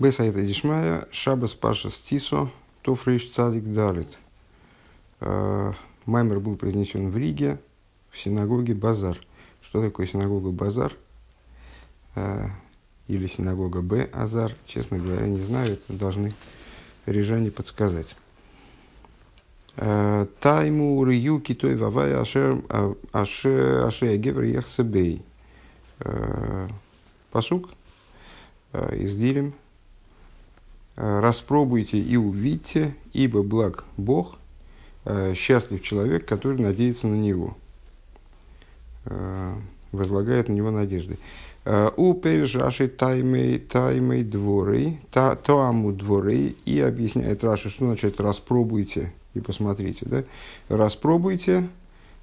Бесайта Дишмая, Шабас Паша Стисо, Тофриш Цадик Далит. Э, Маймер был произнесен в Риге, в синагоге Базар. Что такое синагога Базар? Э, или синагога Б Азар, честно говоря, не знаю, это должны рижане подсказать. Э, Тайму Рию Китой Вавай Ашер Ашер Гевр Яхсебей. Посук из Дилем распробуйте и увидьте, ибо благ Бог, э, счастлив человек, который надеется на Него, э, возлагает на Него надежды. У пережаши таймей, таймей дворы, та, тоаму дворы, и объясняет Раши, что значит распробуйте и посмотрите, да? Распробуйте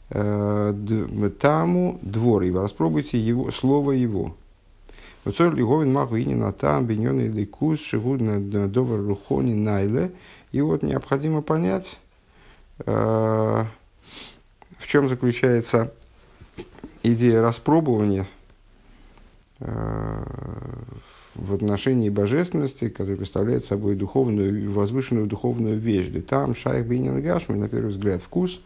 таму дворы, распробуйте его, слово его. Уцор лиговин маху и на там биньоны ликус шигуд на довар рухони найле. И вот необходимо понять, в чем заключается идея распробования в отношении божественности, которая представляет собой духовную, возвышенную духовную вещь. Там шайх бинин гашми, на первый взгляд, вкус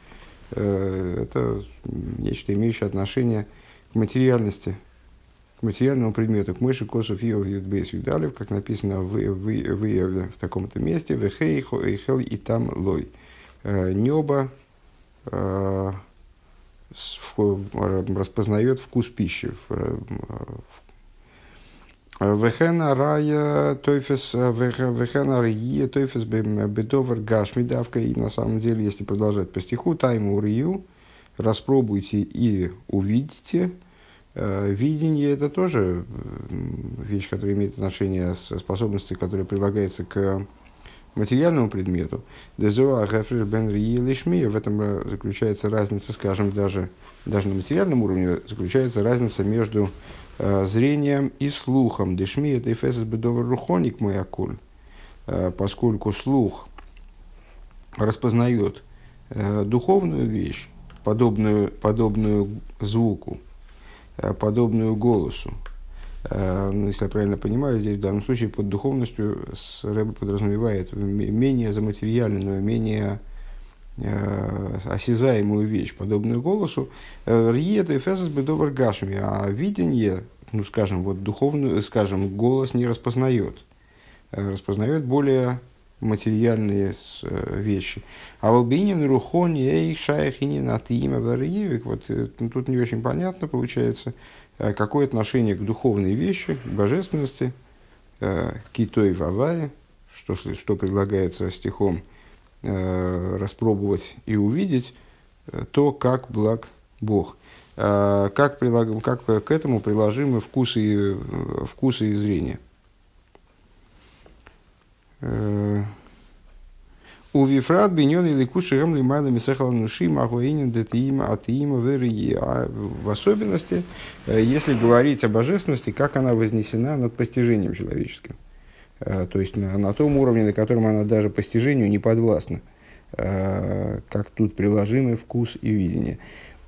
э, – это нечто, имеющее отношение к материальности – материальному предмету, к мыши, косов, иов, юдбейс, как написано в, в, в, в таком-то месте, в хей, и там лой. Э, небо э, распознает вкус пищи. Э, вехена рая тойфес, вехена рия тойфес бедовар гашми давка. И на самом деле, если продолжать по стиху, тайму рию, распробуйте и увидите, видение – это тоже вещь, которая имеет отношение с способностью, которая прилагается к материальному предмету. Дезуа Гефриш бен Лишми, в этом э, заключается разница, скажем, даже, даже на материальном уровне, заключается разница между э, зрением и слухом. Дешми – это эфесис бедовар рухоник э, поскольку слух распознает э, духовную вещь, подобную, подобную звуку, Э, подобную голосу. Э, ну, если я правильно понимаю, здесь в данном случае под духовностью Рэба подразумевает менее заматериальную, менее э, осязаемую вещь, подобную голосу. Риета и фесас бедовар гашми, а видение, ну, скажем, вот духовную, скажем, голос не распознает. Распознает более материальные вещи. А в Албинин Рухони Эй Шайхини Натима Вариевик, вот ну, тут не очень понятно получается, какое отношение к духовной вещи, к божественности, китой вавая, что, что предлагается стихом распробовать и увидеть, то, как благ Бог. Как, прилаг, как к этому приложимы вкусы вкусы и зрение. У Вифрат биньон или куши гам лимайла мисехала нуши махуинин детиима атиима верии. А в особенности, э, если говорить о божественности, как она вознесена над постижением человеческим. Э, то есть на, на том уровне, на котором она даже постижению не подвластна. Э, как тут приложимы вкус и видение.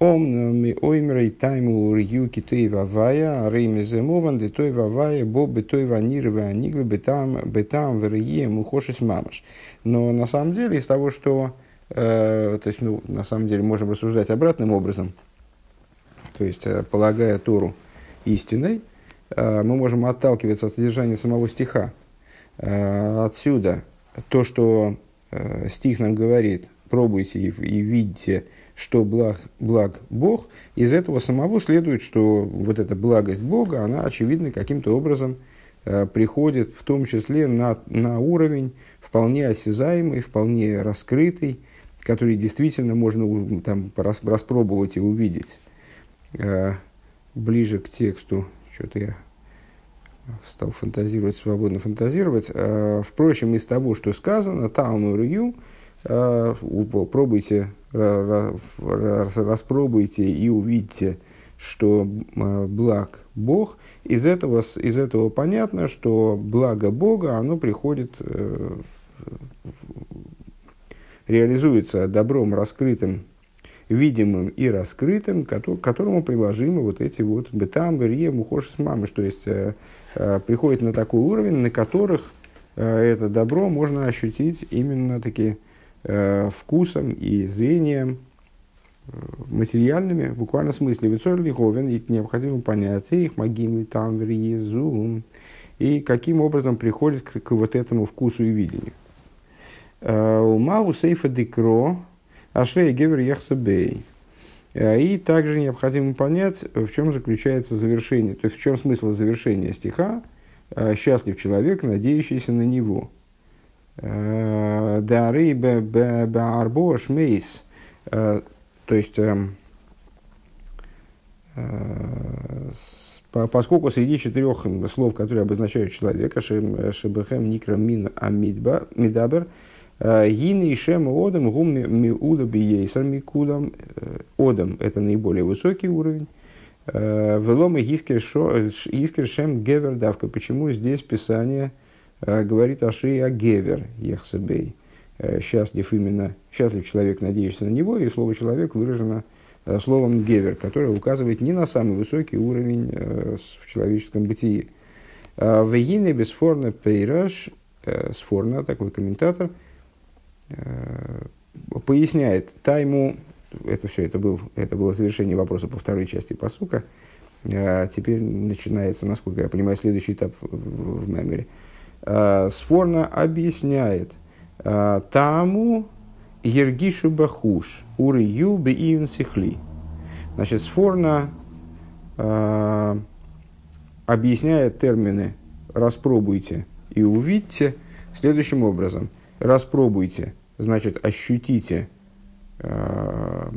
Ом ми оймрей тайму рью китей вавая, рейми земован, де той вавая, бо бы той ванир ваниглы бетам, бетам верие мухошис мамаш. Но на самом деле из того, что, э, то есть, ну, на самом деле можем рассуждать обратным образом, то есть, полагая Тору истиной, э, мы можем отталкиваться от содержания самого стиха. Э, отсюда то, что э, стих нам говорит, пробуйте и, и видите, что благ, благ Бог, из этого самого следует, что вот эта благость Бога, она, очевидно, каким-то образом э, приходит в том числе на, на уровень вполне осязаемый, вполне раскрытый, который действительно можно там рас, распробовать и увидеть. Э, ближе к тексту, что-то я стал фантазировать, свободно фантазировать. Э, впрочем, из того, что сказано, Талму Рью, э, пробуйте распробуйте и увидите, что а, благ Бог. Из этого, из этого понятно, что благо Бога, оно приходит, э, реализуется добром раскрытым видимым и раскрытым, к которому приложимы вот эти вот бетам, берье, мухош с мамой, то есть э, э, приходит на такой уровень, на которых это добро можно ощутить именно таки э, вкусом и зрением, э, материальными, в буквальном смысле, вицор лиховен, и необходимо понять их магим, там, зум, и каким образом приходит к, к вот этому вкусу и видению. Э, Умау сейфа декро, ашрей гевер яхсабей. Э, и также необходимо понять, в чем заключается завершение, то есть в чем смысл завершения стиха «Счастлив человек, надеющийся на него». Дары баарбо шмейс. То есть, эм, э, поскольку среди четырех слов, которые обозначают человека, шебехем никра мин амидба, мидабер, гины и шем одам гум миуда биейсар микудам, э, одам – это наиболее высокий уровень, велома гискер шем гевер давка. Почему здесь Писание – Э, говорит Аши Гевер Ехсебей. Э, счастлив именно, счастлив человек, надеющийся на него, и слово человек выражено э, словом Гевер, которое указывает не на самый высокий уровень в человеческом бытии. Вегине бесфорна пейраш, сфорна, такой комментатор, поясняет тайму, это все, это, был, это было завершение вопроса по второй части посука, теперь начинается, насколько я понимаю, следующий этап в, в меморе. Э, Сфорна объясняет э, Таму Ергишу Бахуш Урию Беивен Сихли. Значит, Сфорна э, объясняет термины «распробуйте» и «увидьте» следующим образом. «Распробуйте» значит «ощутите», э,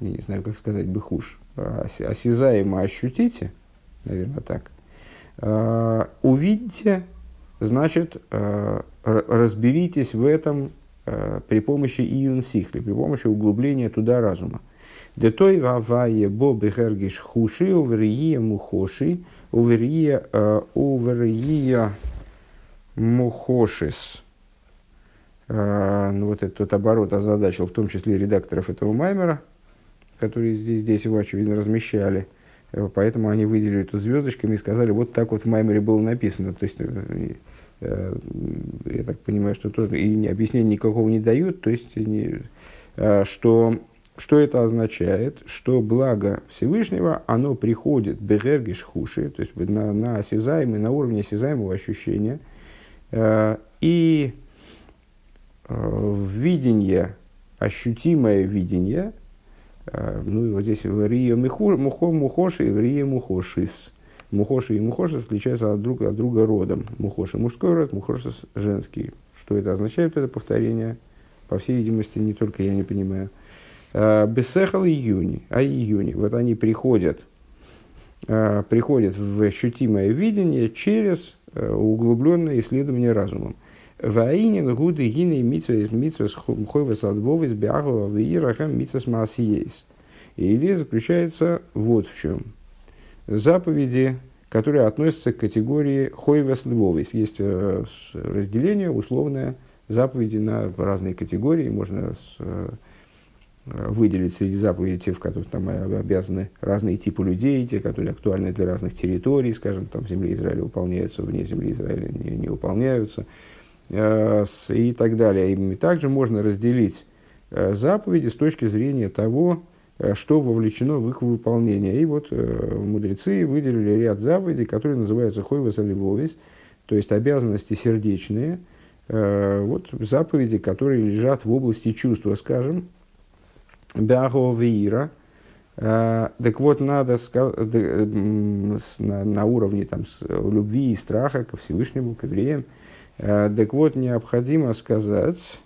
не знаю, как сказать, бехуш, осязаемо ощутите, наверное, так – Э, увидите, значит, э, разберитесь в этом э, при помощи июн сихли, при помощи углубления туда разума. Детой вавае бо бехергиш хуши, уверия мухоши, уверия, уверия мухошис. Ну, вот этот оборот озадачил в том числе редакторов этого маймера, которые здесь, здесь его, очевидно, размещали – Э, поэтому они выделили эту звездочками и сказали, вот так вот в Маймере было написано. То есть, э, э, я так понимаю, что тоже и объяснения никакого не дают. То есть, не, что, что это означает? Что благо Всевышнего, оно приходит бегергиш хуши, то есть на, на осязаемый, на уровне осязаемого ощущения. И видение, ощутимое видение – ну и вот здесь в Рия Мухоши и в Рия Мухошис. Мухоши и Мухошис отличаются от друга, от друга родом. Мухоши мужской род, Мухошис женский. Что это означает, это повторение? По всей видимости, не только я не понимаю. А, Бесехал июни, а июни. Вот они приходят, а, приходят в ощутимое видение через углубленное исследование разумом. Ваинин гуды гины митсвес митсвес хойвес адвовес бягова виирахам митсвес маасиейс. И идея заключается вот в чем. Заповеди, которые относятся к категории хойвес львовес. Есть э, разделение условное заповеди на разные категории. Можно с, э, выделить среди заповедей те, в которых там обязаны разные типы людей, те, которые актуальны для разных территорий, скажем, там в земле Израиля выполняются, вне земли Израиля не, не выполняются. Э, и так далее. И также можно разделить э, заповеди с точки зрения того, э, что вовлечено в их выполнение. И вот мудрецы выделили ряд заповедей, которые называются хойвас оливовис, то есть обязанности сердечные, вот заповеди, которые лежат в области чувства, скажем, бяго вира, так вот, надо на, на уровне там, любви и страха ко Всевышнему, к евреям – так вот, необходимо сказать,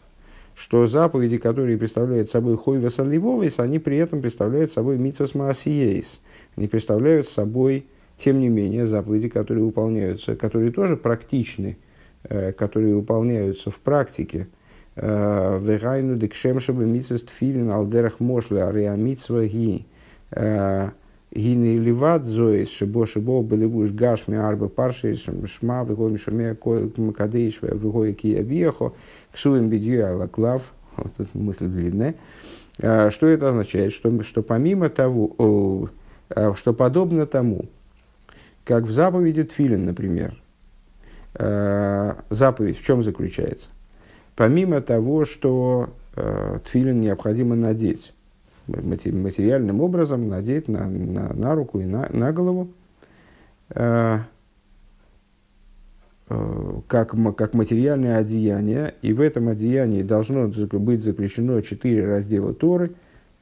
что заповеди, которые представляют собой хойва соливовис, они при этом представляют собой митсос маасиейс. Они представляют собой, тем не менее, заповеди, которые выполняются, которые тоже практичны, э, которые выполняются в практике. Э, Вегайну декшемшабы митсос тфилин алдерах мошли ариа митсва ги гины ливат зоис, шибо шибо белевуш гашми арба парши шма вего мишуме кадеиш вего кия вехо ксуем бедью алаклав. Вот тут мысль длинная. Что это означает? Что, что помимо того, что подобно тому, как в заповеди Тфилин, например, заповедь в чем заключается? Помимо того, что Тфилин необходимо надеть, материальным образом надеть на, на, на руку и на, на голову, э, э, как, как материальное одеяние, и в этом одеянии должно быть заключено четыре раздела Торы,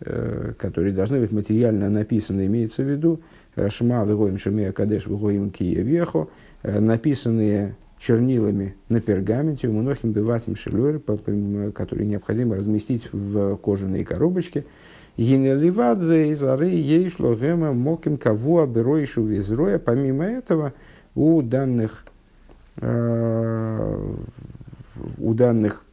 э, которые должны быть материально написаны, имеется в виду Шма Вегоим Шемея Кадеш Вегоим Кия Вехо, написанные чернилами на пергаменте, у Мнохим Беватим Шелюр, которые необходимо разместить в кожаные коробочки – Гинеливадзе из ары ейшло гема моким кавуа бероишу визроя. Помимо этого, у данных, э, у данных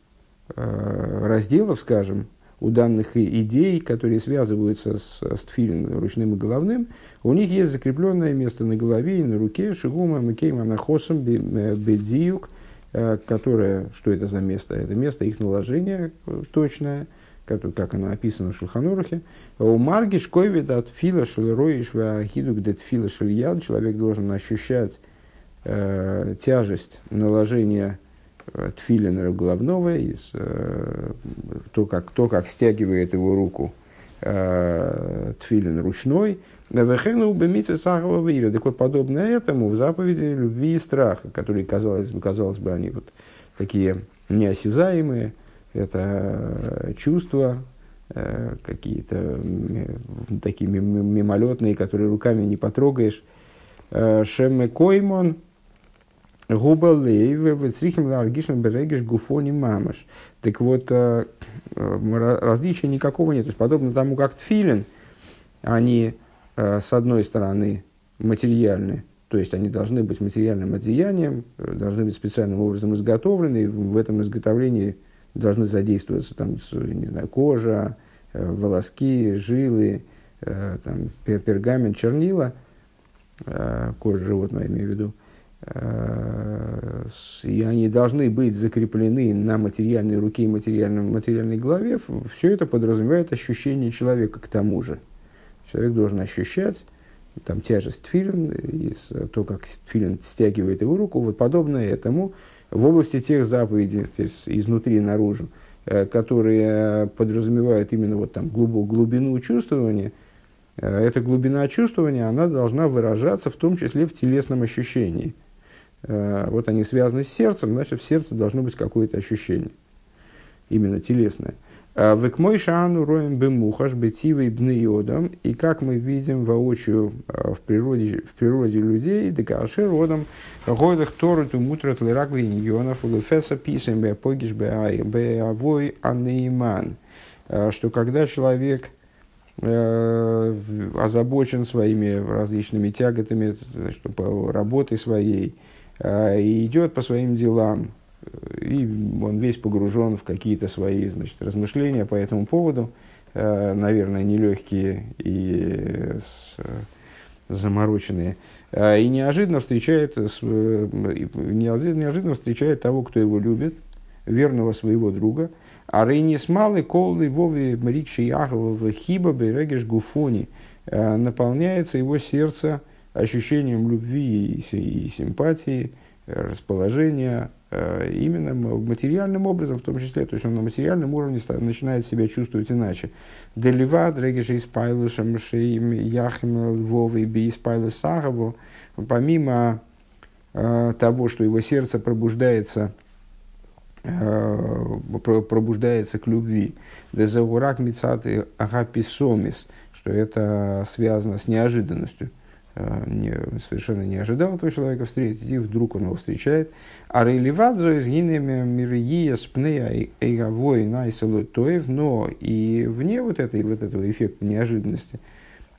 э, разделов, скажем, у данных идей, которые связываются с, с тфилин ручным и головным, у них есть закрепленное место на голове и на руке шигума микейма нахосом бедзиюк, э, которое, что это за место? Это место их наложения точное – как, как она описана в Шульханурахе. У Марги шкойвид от фила шельроиш ахиду где фила шельяд. Человек должен ощущать э, тяжесть наложения э, тфилина головного, из, э, то, как, то, как стягивает его руку э, тфилин ручной. Вехену бемице сахова вира. Так вот, подобно этому в заповеди любви и страха, которые, казалось бы, казалось бы, они вот такие неосязаемые, это чувства, э, какие-то такие мимолетные, которые руками не потрогаешь. Э, Шеме коймон губалей вецрихим ларгишн берегиш гуфони мамаш. Так вот, э, различия никакого нет. То есть, подобно тому, как тфилин, они, с одной стороны, материальны, то есть они должны быть материальным одеянием, должны быть специальным образом изготовлены, в этом изготовлении должны задействоваться там, не знаю, кожа, э, волоски, жилы, э, там, пергамент, чернила, э, кожа животного, имею в виду, и они должны быть закреплены на материальной руке и материальном, материальной голове, все это подразумевает ощущение человека к тому же. Человек должен ощущать там, тяжесть филин, то, как филин стягивает его руку, вот подобное этому, в области тех заповедей, то есть изнутри наружу, э, которые подразумевают именно вот там глубок, глубину чувствования, э, эта глубина чувствования, она должна выражаться в том числе в телесном ощущении. Э, вот они связаны с сердцем, значит, в сердце должно быть какое-то ощущение, именно телесное – а, в мой шану роем бемухаш бетивой бнеодом. И как мы видим воочию а, в природе, в природе людей, декаши родом, годах тору ту мутрат лирак линьонов, улефеса писем бе погиш бе авой анейман. А, что когда человек э, озабочен своими различными тяготами, что, работой своей, и идет по своим делам, и он весь погружен в какие-то свои значит, размышления по этому поводу, э, наверное, нелегкие и замороченные. Э, и неожиданно встречает, э, неожиданно встречает того, кто его любит, верного своего друга. А рейнис малый колы вови мрикши яхова хиба берегеш гуфони наполняется его сердце ощущением любви и симпатии, расположения, Э, именно материальным образом, в том числе, то есть он на материальном уровне начинает себя чувствовать иначе. Деливад, региши из пайлушем, шеим, яхим, львовый, би из сагову, помимо э, того, что его сердце пробуждается, э, пробуждается к любви, дезаурак мицаты агаписомис, что это связано с неожиданностью. Э, не, совершенно не ожидал этого человека встретить, и вдруг он его встречает. А рейливадзо из гинеми мирия спнея эйгавой найсалутоев, но и вне вот, этой, вот этого эффекта неожиданности,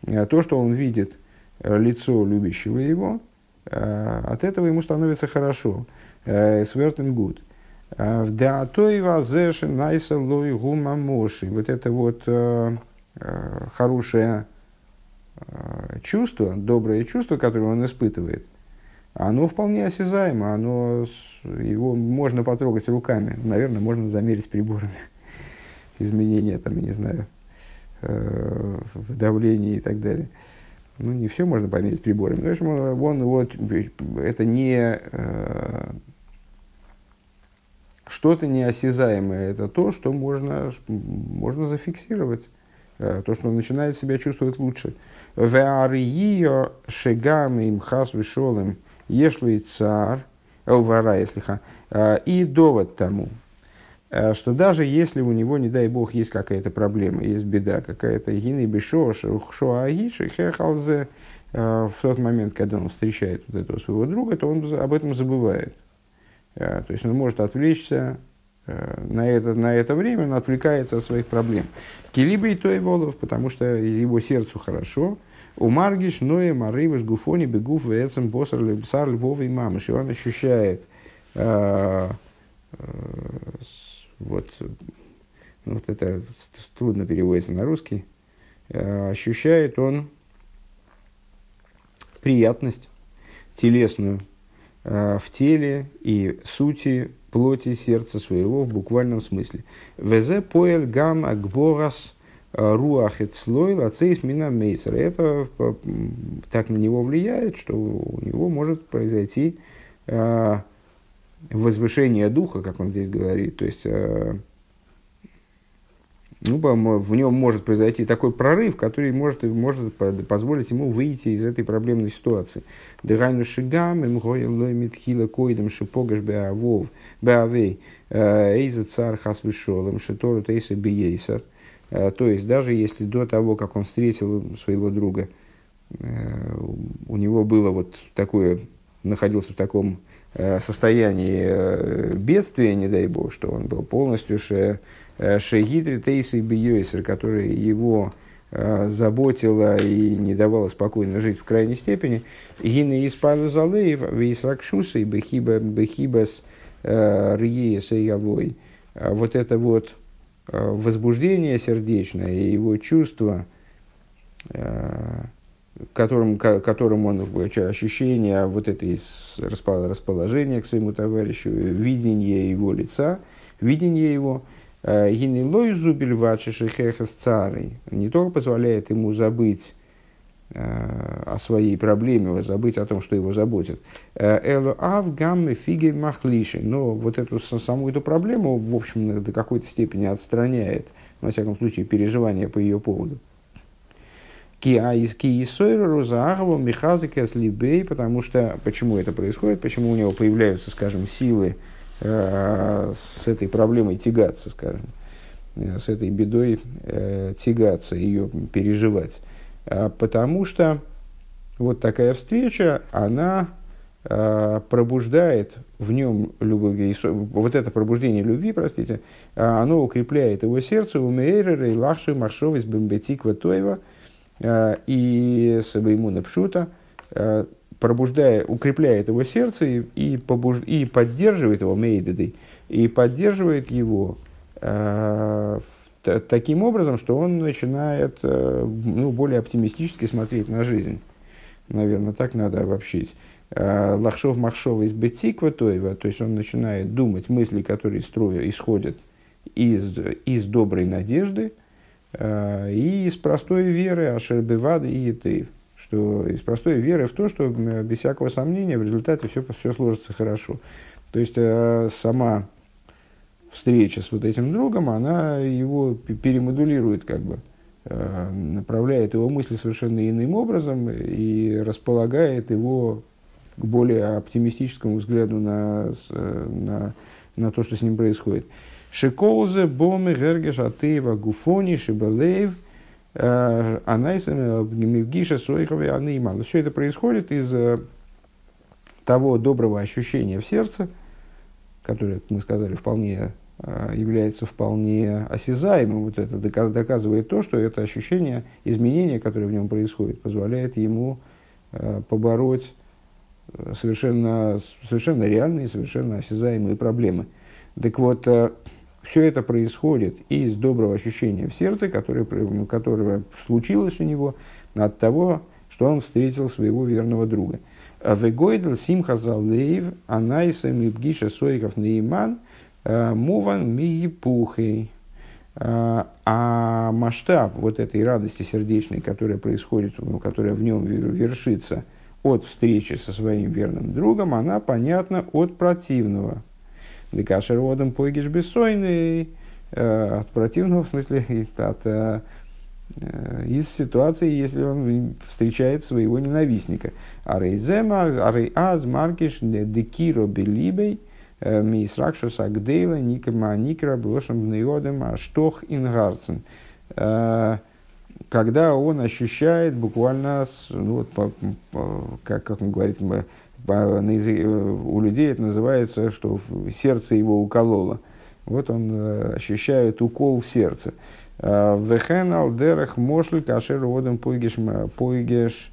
э, то, что он видит э, лицо любящего его, от этого ему становится хорошо. Свертен гуд. Зеши найсалой гумамоши. Вот это вот хорошее чувство, доброе чувство, которое он испытывает, оно вполне осязаемо, оно, его можно потрогать руками, наверное, можно замерить приборами изменения, там, я не знаю, в давлении и так далее. Ну, не все можно померить приборами. В общем, он, вот, это не что-то неосязаемое. Это то, что можно, можно зафиксировать. То, что он начинает себя чувствовать лучше. Веарийо шегам им хас вишолым ешлый цар, элвара, если ха, и довод тому, что даже если у него, не дай бог, есть какая-то проблема, есть беда какая-то, гины бешо, шоагиши, хехалзе, в тот момент, когда он встречает вот этого своего друга, то он об этом забывает. То есть он может отвлечься на это, на это время, он отвлекается от своих проблем. Килиба и то волов, потому что его сердцу хорошо, у Маргиш, Ноя, Марываш, Гуфони, Бегуф, Вецем, Босар, Лебсар, Львов и Мамыш. И он ощущает э, э, вот, ну, вот это трудно переводится на русский, э, ощущает он приятность телесную э, в теле и сути плоти сердца своего в буквальном смысле. Везе поэль гам акборас руах слой лацейс мина мейсер. Это так на него влияет, что у него может произойти э, возвышение духа, как он здесь говорит. То есть, э, ну, в нем может произойти такой прорыв, который может, может позволить ему выйти из этой проблемной ситуации. Дыгайну шигам, им гойлой митхила койдам шипогаш беавов, беавей, эйза цар хас вишолом, шитору тейса биейсер. Э, то есть, даже если до того, как он встретил своего друга, э, у него было вот такое, находился в таком э, состоянии бедствия, не дай бог, что он был полностью ше, шегидри тейсы биойсер, который его заботила и не давала спокойно жить в крайней степени. Гины из Павлузалеев, Вейсракшуса и Бехибас Риеса и Вот это вот Э, возбуждение сердечное и его чувство, э, которым, которым он, ощущение вот этой расположения к своему товарищу, видение его лица, видение его, э, Гинилой зубель вачиши хехас царей не только позволяет ему забыть о своей проблеме, забыть о том, что его заботит. Эло ав гаммы фиги махлиши. Но вот эту саму эту проблему, в общем, до какой-то степени отстраняет, во всяком случае, переживания по ее поводу. Потому что, почему это происходит, почему у него появляются, скажем, силы э, с этой проблемой тягаться, скажем, э, с этой бедой э, тягаться, ее переживать. А, потому что вот такая встреча, она а, пробуждает в нем любовь, вот это пробуждение любви, простите, а, оно укрепляет его сердце, умейрер и лахши маршовис бомбетиква тоева и сабаймуна пшута, пробуждая, укрепляет его сердце и, и, побуж, и поддерживает его, мейдедой, и поддерживает его в таким образом, что он начинает э, ну, более оптимистически смотреть на жизнь. Наверное, так надо обобщить. Э, Лахшов Махшова из Бетиква Тоева, то есть он начинает думать мысли, которые строят, исходят из, из доброй надежды э, и из простой веры Ашербевада и Етеев. Что из простой веры в то, что без всякого сомнения в результате все, все сложится хорошо. То есть сама встреча с вот этим другом, она его перемодулирует, как бы, э, направляет его мысли совершенно иным образом и располагает его к более оптимистическому взгляду на, на, на то, что с ним происходит. Шиколзе, Боме, Гергеш, Атеева, Гуфони, Шибалеев, э, Анайсами, Мивгиша, Сойхове, Анейман. Все это происходит из э, того доброго ощущения в сердце, которое, как мы сказали, вполне является вполне осязаемым. Вот это доказывает то, что это ощущение изменения, которое в нем происходит, позволяет ему побороть совершенно, совершенно реальные, совершенно осязаемые проблемы. Так вот, все это происходит из доброго ощущения в сердце, которое, которое случилось у него от того, что он встретил своего верного друга. Вегойдл симха залеев анайса мибгиша соиков нейман – Э, Муван миепухой. А масштаб вот этой радости сердечной, которая происходит, которая в нем вершится от встречи со своим верным другом, она понятна от противного. Декашер водом пойгиш бессойный, от противного, в смысле, от Э, из ситуации, если он встречает своего ненавистника. Арей аз маркиш декиро белибей э, мисракшус агдейла никама никра блошам бнеодем аштох ингарцен. Э, когда он ощущает буквально, ну, вот, как, как он говорит, по, на языке, у людей это называется, что сердце его укололо. Вот он ощущает укол в сердце. Вехен алдерах мошль кашер водом пойгеш пойгеш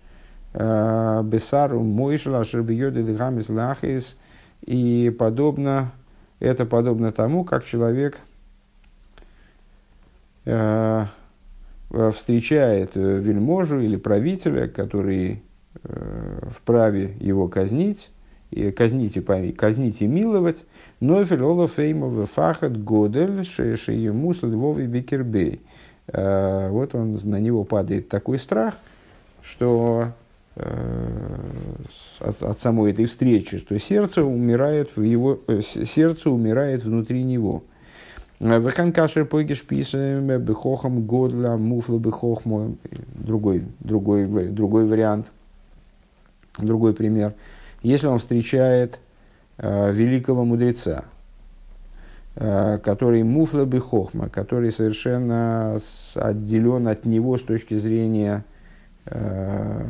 бесару мойшел ашер бьёды дыхамис лахис. И подобно, это подобно тому, как человек встречает вельможу или правителя, который вправе его казнить, и казните, казните миловать, но филола феймов фахат годель ему львовый бекербей. Э, вот он, на него падает такой страх, что э, от, от самой этой встречи, что сердце умирает, в его, э, сердце умирает внутри него. Вехан кашер пойгиш писем бехохам годла муфла бехохмо. Другой, другой, другой вариант, другой пример – если он встречает э, великого мудреца, э, который муфла бы хохма, который совершенно отделен от него с точки зрения э,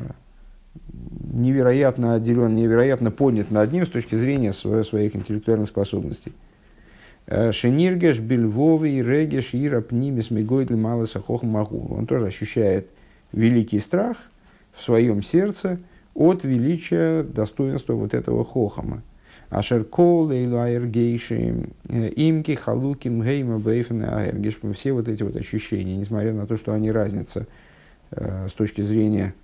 невероятно отделен, невероятно поднят над ним с точки зрения своих, своих интеллектуальных способностей. Э, Шениргеш, Бельвовый, Регеш, Ира, Пнимис, Мегойдл, Малыса, Хохм, Магу. Он тоже ощущает великий страх в своем сердце – от величия, достоинства вот этого хохама. Ашер кол, эйлу аэргейши, э, имки, халуки, мгейма, бейфен, аэргейш. Все вот эти вот ощущения, несмотря на то, что они разница э, с точки зрения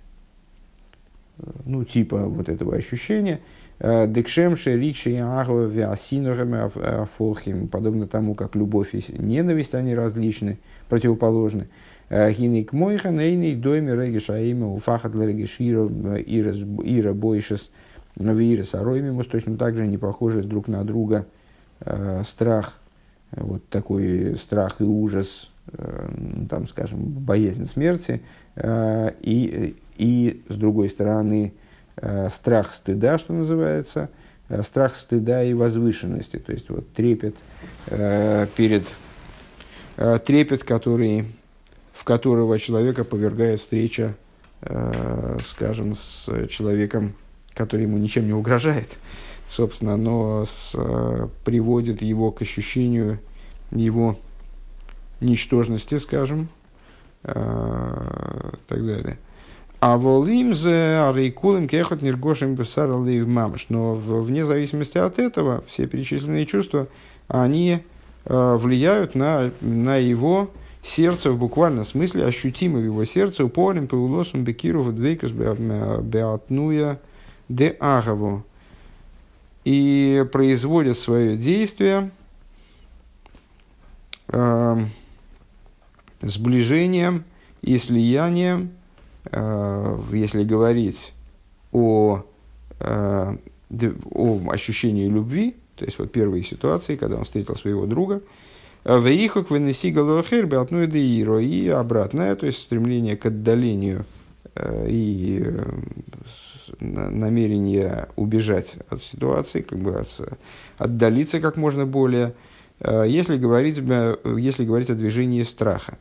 э, ну, типа вот этого ощущения, э, Декшем шерикши ахва виасинорами афохим, подобно тому, как любовь и ненависть, они различны, противоположны. Гинник мойха нейный дойме региш аима уфахат лерегиш ира бойшес вирус ароймимус. Точно так же они похожи друг на друга. Э, страх, вот такой страх и ужас, э, там, скажем, боязнь смерти. Э, и, и с другой стороны, страх стыда, что называется, страх стыда и возвышенности, то есть вот трепет перед трепет, который в которого человека повергает встреча, э, скажем, с человеком, который ему ничем не угрожает, собственно, но с, э, приводит его к ощущению его ничтожности, скажем, э, так далее. А волим за арейкулым кехот нергошим бесаралейв мамаш. Но вне зависимости от этого, все перечисленные чувства, они э, влияют на, на его сердце в буквальном смысле, ощутимо в его сердце, упорим по улосам бекиру двейкас беатнуя де агаву. И производит свое действие э, сближением и слиянием, э, если говорить о, э, о ощущении любви, то есть вот первые ситуации, когда он встретил своего друга, Вейхок вынеси головахер беатну иро и обратное, то есть стремление к отдалению э, и э, намерение убежать от ситуации, как бы от, отдалиться как можно более, э, если говорить, если говорить о движении страха.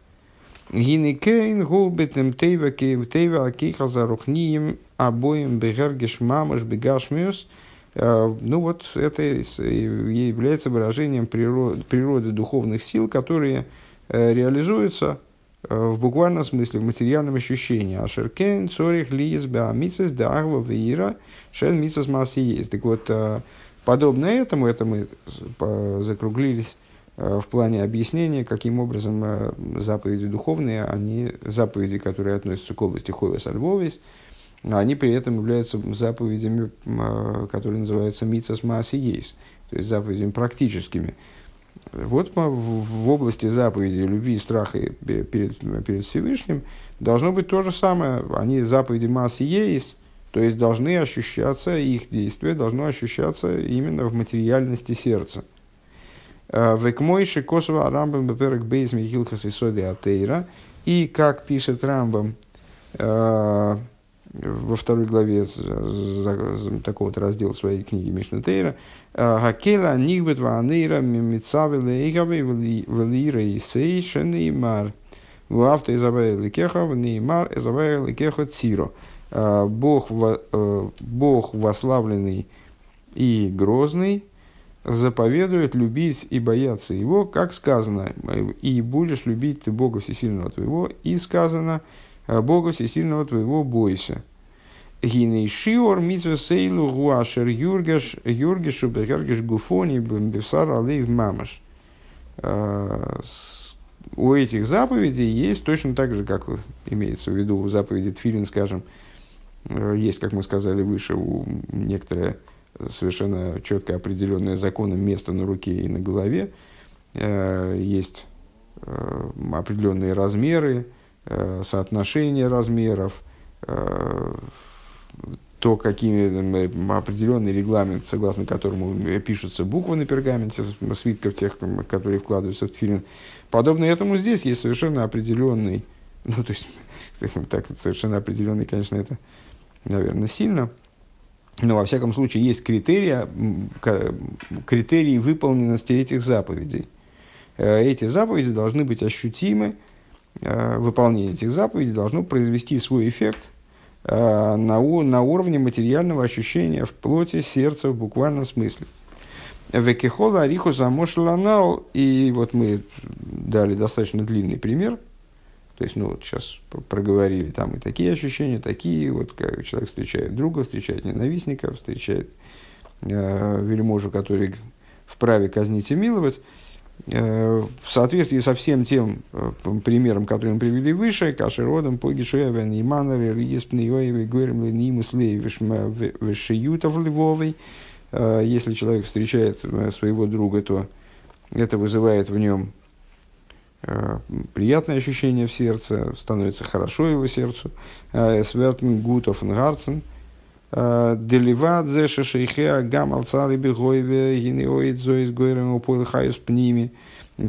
Гинекейн гулбетем тейва тейва акиха зарухнием обоим бегергеш мамаш бегашмиус – ну вот это является выражением природы, природы духовных сил, которые э, реализуются э, в буквальном смысле, в материальном ощущении. Ашеркен, цорих, лиес, беамицес, дагва, веира, шен, масси есть. Так вот, подобно этому, это мы закруглились в плане объяснения, каким образом заповеди духовные, они, заповеди, которые относятся к области Хойвес Альвовис, а они при этом являются заповедями, а, которые называются митсас мааси есть, то есть заповедями практическими. Вот в области заповеди любви и страха перед, перед Всевышним должно быть то же самое. Они заповеди есть, то есть должны ощущаться, их действие должно ощущаться именно в материальности сердца. Векмойши Косова Рамбам Беперек Бейс Михилхас и Соди Атейра. И, как пишет Рамбам э, во второй главе такого-то раздела своей книги Мишна Тейра, Хакела Нигбет Ваанейра Мимицаве Лейгаве Велира и Сей Шенеймар. Ваавта Изабая Ликеха Неймар Изабая Ликеха Циро. Бог, э, Бог вославленный и грозный, заповедует любить и бояться Его, как сказано, и будешь любить ты Бога Всесильного твоего, и сказано, Бога Всесильного твоего бойся. Гиней шиор митве сейлу гуашер юргаш юргешу бегергеш гуфони бембевсар алейв мамаш. А, у этих заповедей есть точно так же, как имеется в виду у заповеди Тфилин, скажем, э, есть, как мы сказали выше, у некоторые совершенно четко определенное законом место на руке и на голове. Э, есть э, определенные размеры, э, соотношение размеров, то, какими определенный регламент, согласно которому пишутся буквы на пергаменте, свитков тех, которые вкладываются в тфилин. Подобно этому здесь есть совершенно определенный, ну, то есть, так, совершенно определенный, конечно, это, наверное, сильно – но, во всяком случае, есть критерии, критерии выполненности этих заповедей. Э, эти заповеди должны быть ощутимы, э, выполнение этих заповедей должно произвести свой эффект э, на, на уровне материального ощущения в плоти, сердца, в буквальном смысле. Векихола Ариху Замошланал, и вот мы дали достаточно длинный пример – то есть, ну, вот сейчас проговорили там и такие ощущения, такие, вот как человек встречает друга, встречает ненавистника, встречает э, вельможу, который вправе казнить и миловать. Э, в соответствии со всем тем э, примером, который мы привели выше, кашеродом, погишуевен, иманер, еспниоевый, гуэрм, нимус, вешиютов львовый. Э, если человек встречает своего друга, то это вызывает в нем приятное ощущение в сердце, становится хорошо его сердцу. Свертен гутов гарцен. Э, Деливат зе шашейхе гамал цари бегойве гинеоид зоис гойрем упойл хайус пними.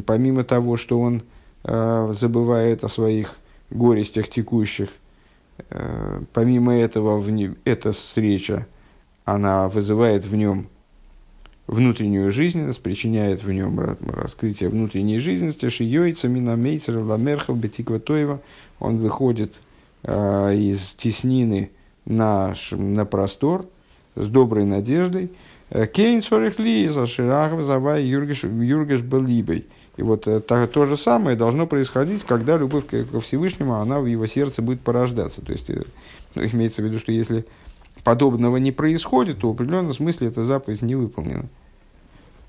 Помимо того, что он забывает о своих горестях текущих, помимо этого, эта встреча, она вызывает в нем внутреннюю жизненность, причиняет в нем раскрытие внутренней жизненности. Шиёйца минамейцер ламерхов бетикватоева. Он выходит э, из теснины на, на простор с доброй надеждой. Э, Кейн сорехли за ширахов завай юргеш, юргеш белибой. И вот это, то же самое должно происходить, когда любовь ко Всевышнему, она в его сердце будет порождаться. То есть, э, ну, имеется в виду, что если подобного не происходит, то в определенном смысле эта заповедь не выполнена.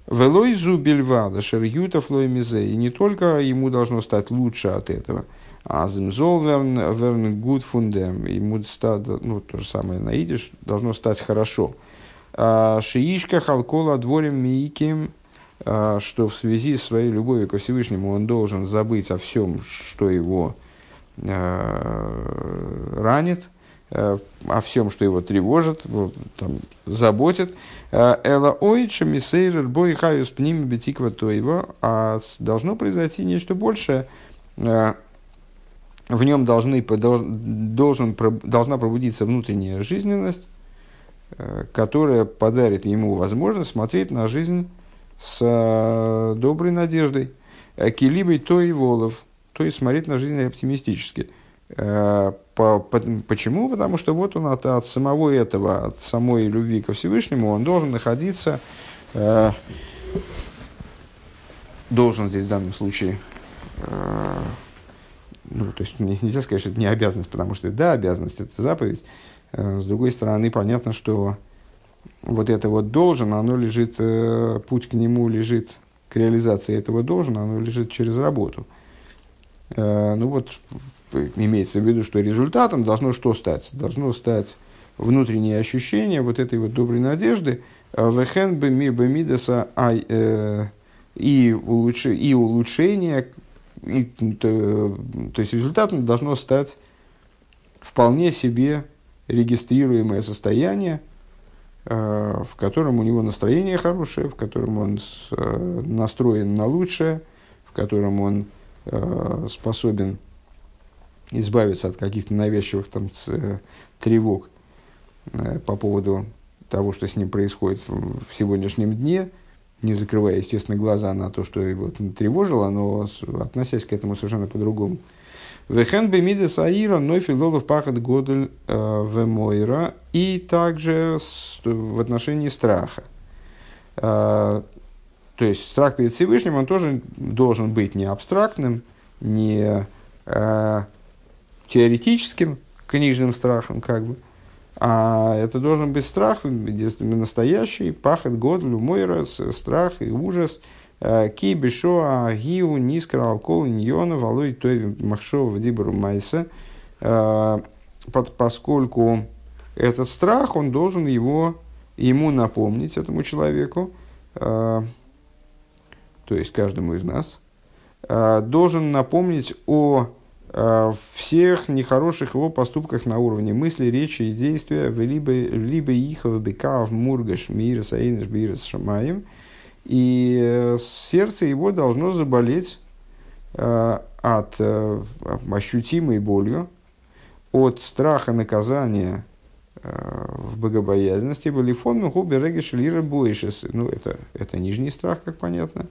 Велой зубельвада шерьюта флоймизе. И не только ему должно стать лучше от этого, а зимзол верн, верн гуд фундем. Ему стать, ну, то же самое на идиш, должно стать хорошо. А шиишка халкола дворем мииким, а, что в связи с своей любовью ко Всевышнему он должен забыть о всем, что его а, ранит – о всем, что его тревожит, там, заботит. Эла ойча мисейрер бой хаюс пними бетиква тоева, а должно произойти нечто большее. Э, в нем должны, должен, должна пробудиться внутренняя жизненность, которая подарит ему возможность смотреть на жизнь с доброй надеждой. Килибой то и волов, то есть смотреть на жизнь оптимистически. По, почему? Потому что вот он от, от самого этого, от самой любви ко Всевышнему, он должен находиться, э, должен здесь в данном случае, э, ну, то есть нельзя сказать, что это не обязанность, потому что да, обязанность это заповедь. Э, с другой стороны, понятно, что вот это вот должен, оно лежит, э, путь к нему лежит, к реализации этого должен, оно лежит через работу. Э, ну вот имеется в виду, что результатом должно что стать? Должно стать внутреннее ощущение вот этой вот доброй надежды. Вехен и, улучш... и улучшение, и, то, то есть результатом должно стать вполне себе регистрируемое состояние, э, в котором у него настроение хорошее, в котором он э, настроен на лучшее, в котором он э, способен избавиться от каких-то навязчивых там, тревог по поводу того, что с ним происходит в сегодняшнем дне, не закрывая, естественно, глаза на то, что его тревожило, но относясь к этому совершенно по-другому. Вехен бемиде саира, но филолов пахат годель э, вемойра. И также в отношении страха. Э, то есть страх перед Всевышним, он тоже должен быть не абстрактным, не э, теоретическим книжным страхом, как бы, а это должен быть страх настоящий, пахет год, lumойра, страх и ужас. Э, ки бешоа гиу нискра алкол ньона валой той махшова дибру майса. Э, поскольку этот страх, он должен его, ему напомнить, этому человеку, э, то есть каждому из нас, должен напомнить о Э, всех нехороших его поступках на уровне мысли, речи и действия, либо, либо ихов бекав мургаш мира саинаш бирас шамаем, и э, сердце его должно заболеть э, от э, ощутимой болью, от страха наказания э, в богобоязненности, балифон хубе региш лира бойшес. Ну, это, это нижний страх, как понятно.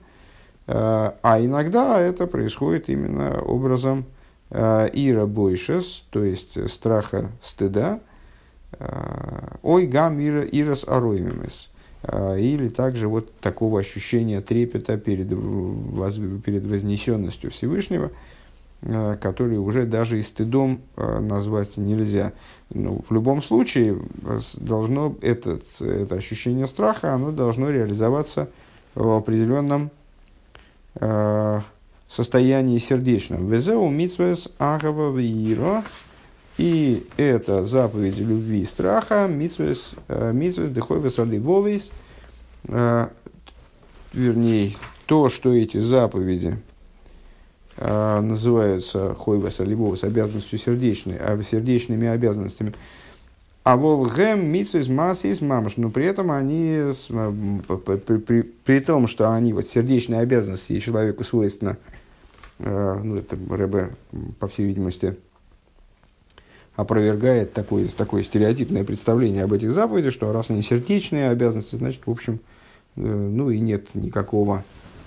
Э, а иногда это происходит именно образом Э, ира бойшес, то есть страха стыда, э, ой гам ира ирас ароимимес, э, или также вот такого ощущения трепета перед, перед вознесенностью Всевышнего, который уже даже и стыдом назвать нельзя. Ну, в любом случае, должно этот, это ощущение страха, оно должно реализоваться в определенном состоянии сердечном. Везеу митсвес агава виро. И это заповедь любви и страха. Митсвес э, митсвес дехойвес аливовис. Э, вернее, то, что эти заповеди э, называются хойвес аливовис, обязанностью сердечной, а сердечными обязанностями. А волгем митсвес массис мамаш, но при этом они, при, при, при том, что они вот сердечные обязанности человеку свойственно ну, это Рэбе, по всей видимости, опровергает такое, такое стереотипное представление об этих заповедях, что раз они сердечные обязанности, значит, в общем, э, ну и нет никакого,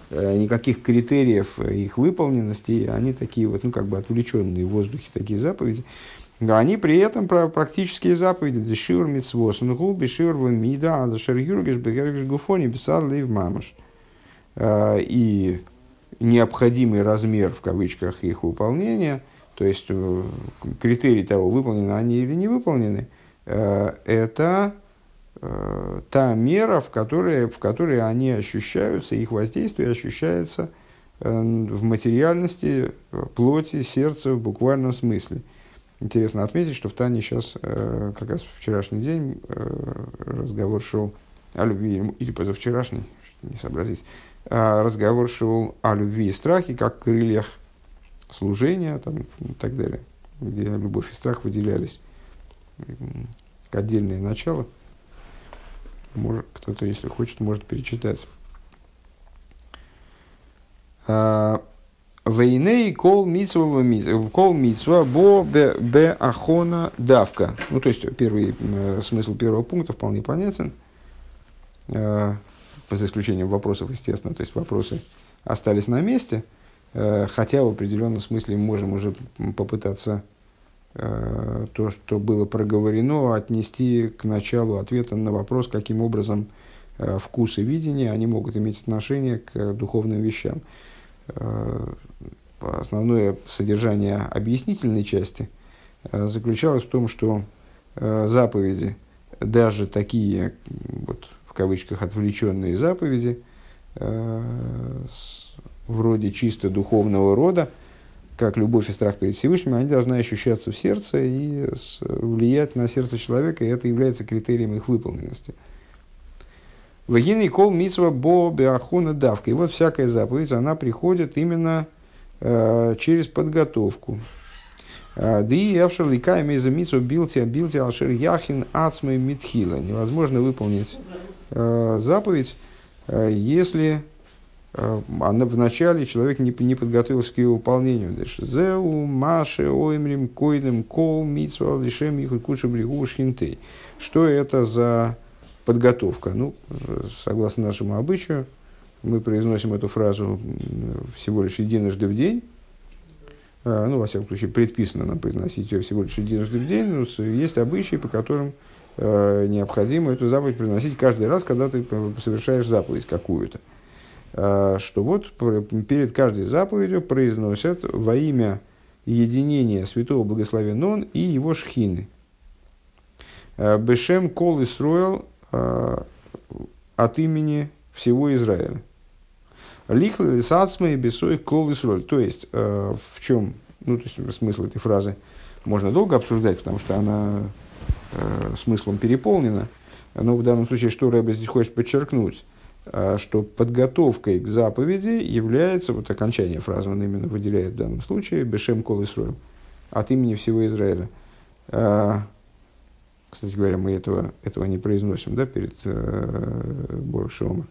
э, никаких критериев их выполненности, они такие вот, ну, как бы отвлеченные в воздухе такие заповеди. Они при этом про практические заповеди Дешир Мицвос, Нгул, Бешир Вамида, Адашер Юргеш, Бегергеш Гуфони, Бесар Лейв Мамаш. И необходимый размер, в кавычках, их выполнения, то есть э, критерий того, выполнены они или не выполнены, э, это э, та мера, в которой, в которой они ощущаются, их воздействие ощущается в материальности, плоти, сердца в буквальном смысле. Интересно отметить, что в Тане сейчас, как раз вчерашний день, разговор шел о любви, или позавчерашний, не сообразить, разговор шел о любви и страхе, как крыльях служения там, и так далее, где любовь и страх выделялись как отдельное начало. Может, кто-то, если хочет, может перечитать. А, Вейней кол митсва кол митсва бо бе ахона давка. Ну, то есть, первый э, смысл первого пункта вполне понятен. За исключением вопросов, естественно, то есть вопросы остались на месте, э, хотя в определенном смысле мы можем уже попытаться э, то, что было проговорено, отнести к началу ответа на вопрос, каким образом э, вкус и видение они могут иметь отношение к духовным вещам. Основное содержание объяснительной части заключалось в том, что заповеди, даже такие вот, кавычках отвлеченные заповеди, э, вроде чисто духовного рода, как любовь и страх перед Всевышним, они должны ощущаться в сердце и влиять на сердце человека, и это является критерием их выполненности. Вагины кол митсва бо беахуна давка. И вот всякая заповедь, она приходит именно э, через подготовку. Да и авшер ликай меза митсва билти билти алшер яхин ацмы митхила. Невозможно выполнить э, заповедь, э, если э, вначале человек не, не подготовился к ее выполнению. Зеу, Маши, Оймрим, Койдем, Кол, Митсва, Лишем, Ихукуша, Бригу, Шхинтей. Что это за подготовка? Ну, согласно нашему обычаю, мы произносим эту фразу всего лишь единожды в день, ну, во всяком случае, предписано нам произносить ее всего лишь единожды в день, но есть обычаи, по которым э, необходимо эту заповедь приносить каждый раз, когда ты совершаешь заповедь какую-то. Э, что вот перед каждой заповедью произносят во имя единения святого благословен он и его шхины. Э, Бешем кол Исруэл э, от имени всего Израиля. Лихлы лисацмы бесой клол роль. То есть, э, в чем ну, то есть, смысл этой фразы можно долго обсуждать, потому что она э, смыслом переполнена. Но в данном случае, что Рэбе здесь хочет подчеркнуть, э, что подготовкой к заповеди является, вот окончание фразы он именно выделяет в данном случае, Бешем Кол Исроил, от имени всего Израиля. Э, кстати говоря, мы этого, этого не произносим да, перед э, Боршомом.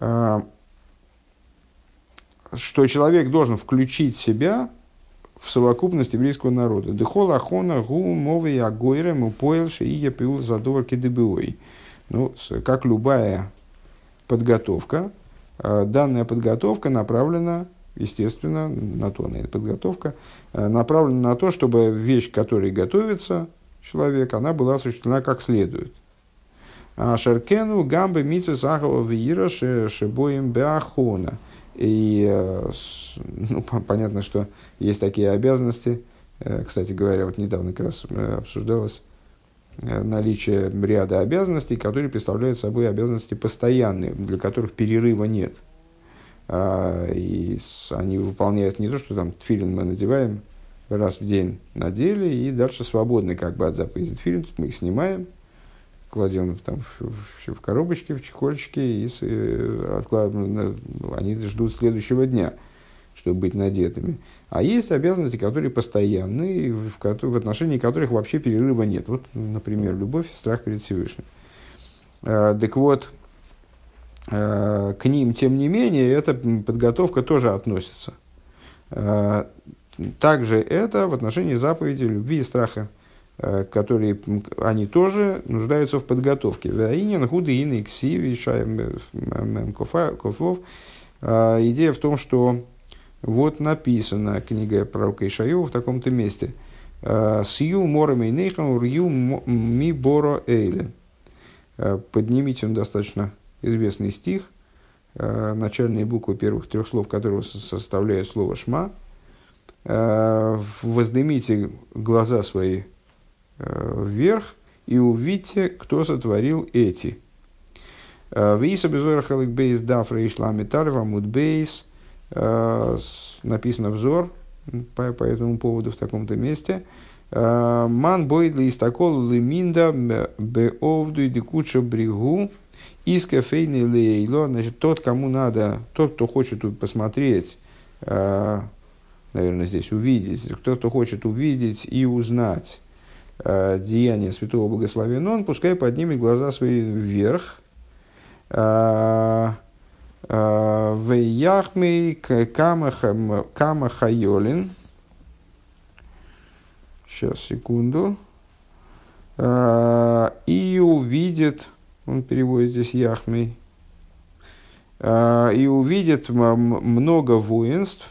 А, что человек должен включить себя в совокупность еврейского народа. Дехол ахона гу мовы агойре мупоэлши и епиул задорки дебиой. Ну, как любая подготовка, а, данная подготовка направлена, естественно, на то, на подготовка, а, направлена на то, чтобы вещь, к которой готовится человек, она была осуществлена как следует. А Шаркену гамбы митсу сахава вира шибоем беахона. И э, ну, понятно, что есть такие обязанности. Э, кстати говоря, вот недавно как раз э, обсуждалось наличие ряда обязанностей, которые представляют собой обязанности постоянные, для которых перерыва нет. А, и они выполняют не то, что там тфилин мы надеваем раз в день надели, и дальше свободны как бы от заповеди тфилин, мы их снимаем, кладем там в, в, в коробочки, в чехольчики и э, откладываем, ну, они ждут следующего дня, чтобы быть надетыми. А есть обязанности, которые постоянные, в, в, в отношении которых вообще перерыва нет. Вот, например, любовь и страх перед Всевышним. А, так вот, а, к ним, тем не менее, эта подготовка тоже относится. А, также это в отношении заповеди любви и страха Э, которые они тоже нуждаются в подготовке. Ваинин, худы, ины, кси, вишаем, кофов. Э, идея в том, что вот написано книга пророка Ишаю в таком-то месте. «Э, Сью мором и нейхам рью ми боро эйле. Поднимите он достаточно известный стих, начальные буквы первых трех слов которого составляют слово «шма». Воздымите глаза свои Э, вверх и увидите, кто сотворил эти. Э, Виса безора халик бейс даф рейшла металева муд бейс. Э, написано взор по, по этому поводу в таком-то месте. Ман бойдли истакол лиминда беовду и декуча бригу. Иска фейни лейло. Значит, тот, кому надо, тот, кто хочет посмотреть, наверное, здесь увидеть, кто, кто хочет увидеть и узнать э, деяния святого благословен он, пускай поднимет глаза свои вверх. Э, э, Вейяхмей кама хайолин. Сейчас, секунду. Э, и увидит, он переводит здесь Яхмей, и увидит много воинств,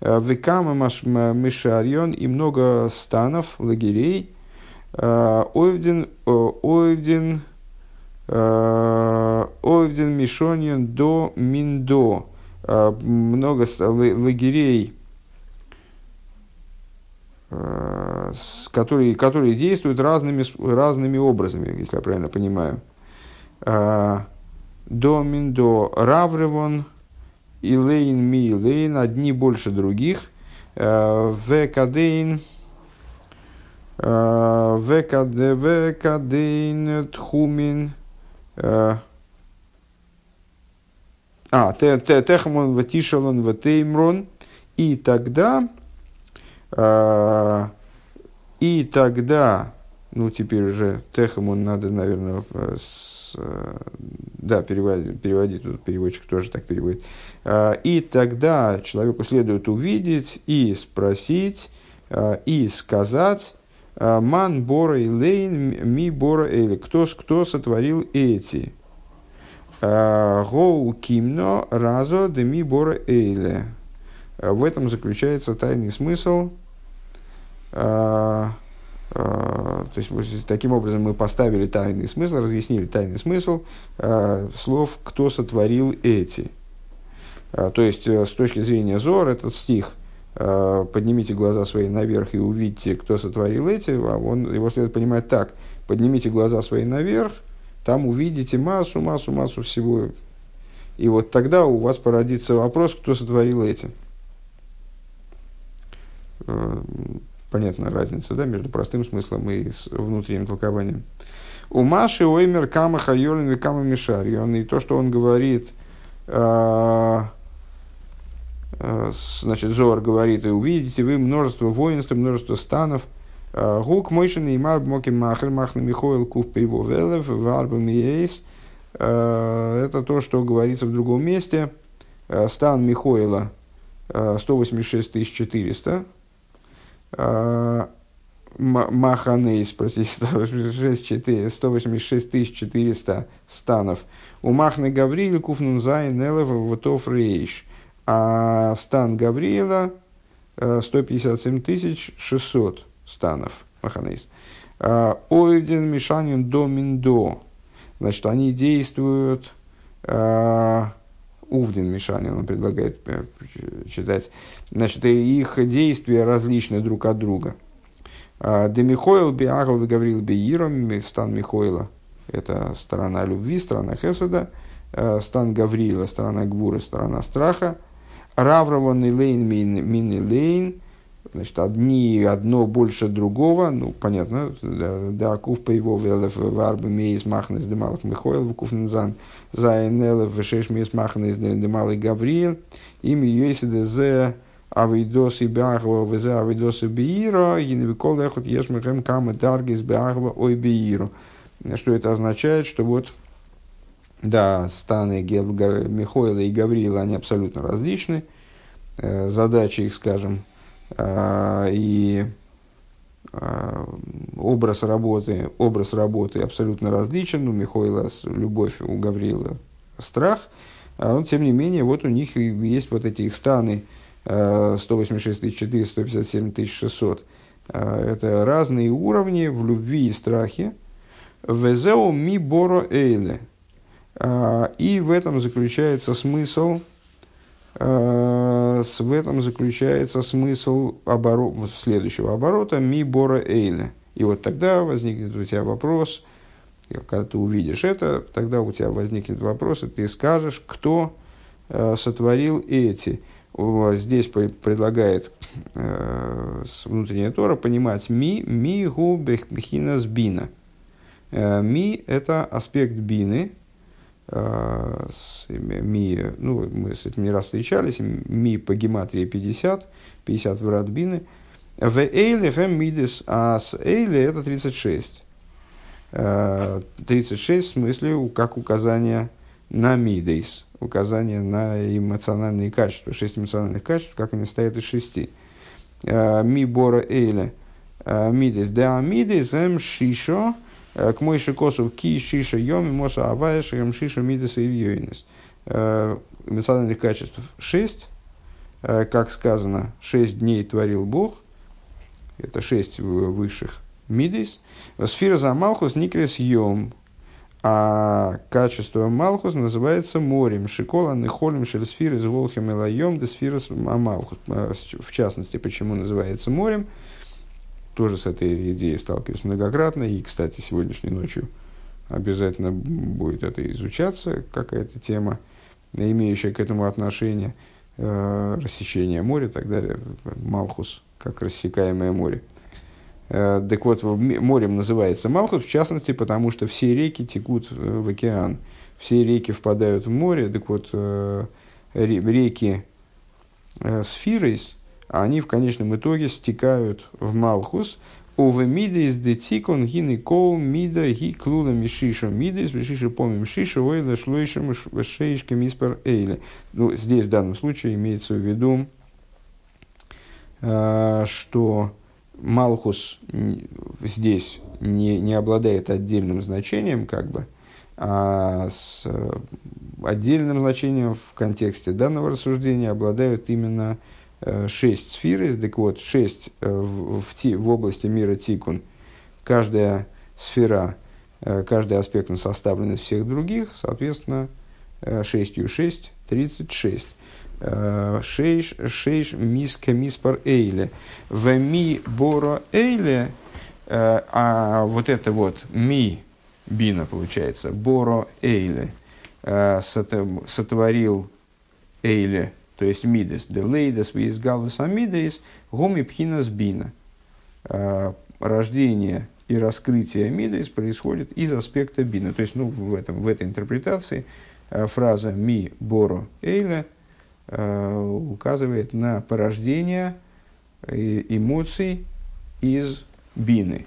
Векама Мишарьон и много станов, лагерей, Э, Ойвдин, Ойвдин, э, Ойвдин Мишонин до Миндо. Э, много лагерей, которые, которые действуют разными, разными образами, если я правильно понимаю. До Миндо Равревон, Илейн Ми Илейн, одни больше других. Векадейн, Векадейн Тхумин а, техамон ватишалон ватеймрон, и тогда, и тогда, ну теперь уже техамон надо, наверное, да, переводить, переводить, тут переводчик тоже так переводит. И тогда человеку следует увидеть и спросить, и сказать, Ман бора и лейн ми бора эйли. Кто, кто сотворил эти? Гоу кимно разо де ми бора эйле. В этом заключается тайный смысл. То есть, таким образом мы поставили тайный смысл, разъяснили тайный смысл слов «кто сотворил эти». То есть, с точки зрения Зор, этот стих – Э, поднимите глаза свои наверх и увидите, кто сотворил эти, а он, его следует понимать так, поднимите глаза свои наверх, там увидите массу, массу, массу всего. И вот тогда у вас породится вопрос, кто сотворил эти. Э, понятная разница да, между простым смыслом и внутренним толкованием. У Маши Оймер Кама Хайолин Викама Мишарьон. И то, что он говорит, э, Э, значит, Зоар говорит, и увидите вы множество воинств, множество станов. Э, Гук мойшин и марб моки махер махна михоил кув пейво велев варба миейс. Э, это то, что говорится в другом месте. Стан Михоила 186 400. Маханейс, простите, 186 400 станов. У Махны Гавриль Куфнунзайн Элев Вотов Рейш а стан Гавриила 157 э, 600 станов Маханейс. А, Ойвден Мишанин до Миндо. Значит, они действуют а, Увден Мишанин, он предлагает э, читать. Значит, их действия различны друг от друга. А, Де Михоил Биагал Гаврил Бииром, стан Михоила, это сторона любви, сторона Хеседа, стан Гавриила, сторона Гвура, сторона страха, Раврован и лейн мин и лейн. Значит, одни, одно больше другого, ну, понятно, да, кув по его велев варбы мейс махнес демалых михоил, вкув нзан заинелев вешеш мейс махнес демалый гавриил, им юэсиде зе авидос и беахва везе авидос и биира, и не викол эхот ешмехем камы даргис беахва ой бииру. Что это означает, что вот да, станы Михоила и Гавриила, они абсолютно различны. Э, задачи их, скажем, э, и э, образ работы, образ работы абсолютно различен. У Михоила любовь, у Гавриила страх. А он, тем не менее, вот у них есть вот эти их станы 186 400, 157 600. Это разные уровни в любви и страхе. Везеу ми боро эйле. А, и в этом заключается смысл, а, в этом заключается смысл оборот, следующего оборота ми бора эйля. И вот тогда возникнет у тебя вопрос, когда ты увидишь это, тогда у тебя возникнет вопрос, и ты скажешь, кто а, сотворил эти. Здесь предлагает внутренняя Тора понимать ми, ми гу бехинас бина. Ми – это аспект бины, Э, ми, ну, мы с этим не раз встречались, ми по гематрии 50, 50 в Радбины. В Эйле хэм мидес, а с Эйле это 36. 36 э, в смысле как указание на мидейс, указание на эмоциональные качества, шесть эмоциональных качеств, как они стоят из шести. Э, ми бора Эйле мидейс, да мидейс эм шишо, к мой шикосу ки шиша йоми моса авая шагам шиша мидас и йойнес. Э, эмоциональных качеств шесть. Э, как сказано, шесть дней творил Бог. Это шесть высших мидис. Сфера за Малхус никрес йом. А качество Малхус называется морем. Шикола нехолем шельсфир из волхем элайом де сфира Малхус. В частности, почему называется морем? Тоже с этой идеей сталкиваюсь многократно. И, кстати, сегодняшней ночью обязательно будет это изучаться, какая-то тема, имеющая к этому отношение, э, рассечение моря и так далее, Малхус, как рассекаемое море. Так вот, морем называется Малхус, в частности, потому что все реки текут в океан. Все реки впадают в море. Так вот, реки Сфирис, они в конечном итоге стекают в Малхус, Уве мидейс детикон кол мида ги клуда мишиша мидейс мишиша помим шиша ойла шлойшим шеишка миспер эйле. Ну, здесь в данном случае имеется в виду, э, что Малхус здесь не, не обладает отдельным значением, как бы, а с э, отдельным значением в контексте данного рассуждения обладают именно шесть сфер, так вот, шесть э, в, в, в области мира тикун, каждая сфера, э, каждый аспект он составлен из всех других, соответственно, шестью шесть, тридцать шесть. Шейш, шейш, миска, миспар, эйле. В ми, боро, эйле, а вот это вот ми, бина получается, боро, эйле, сотворил эйле, то есть мидес, делейдес, визгалвес амидес, гоми пхинас бина. А, рождение и раскрытие мидес происходит из аспекта бина. То есть ну, в, этом, в этой интерпретации а, фраза ми боро эйля а, указывает на порождение эмоций из бины.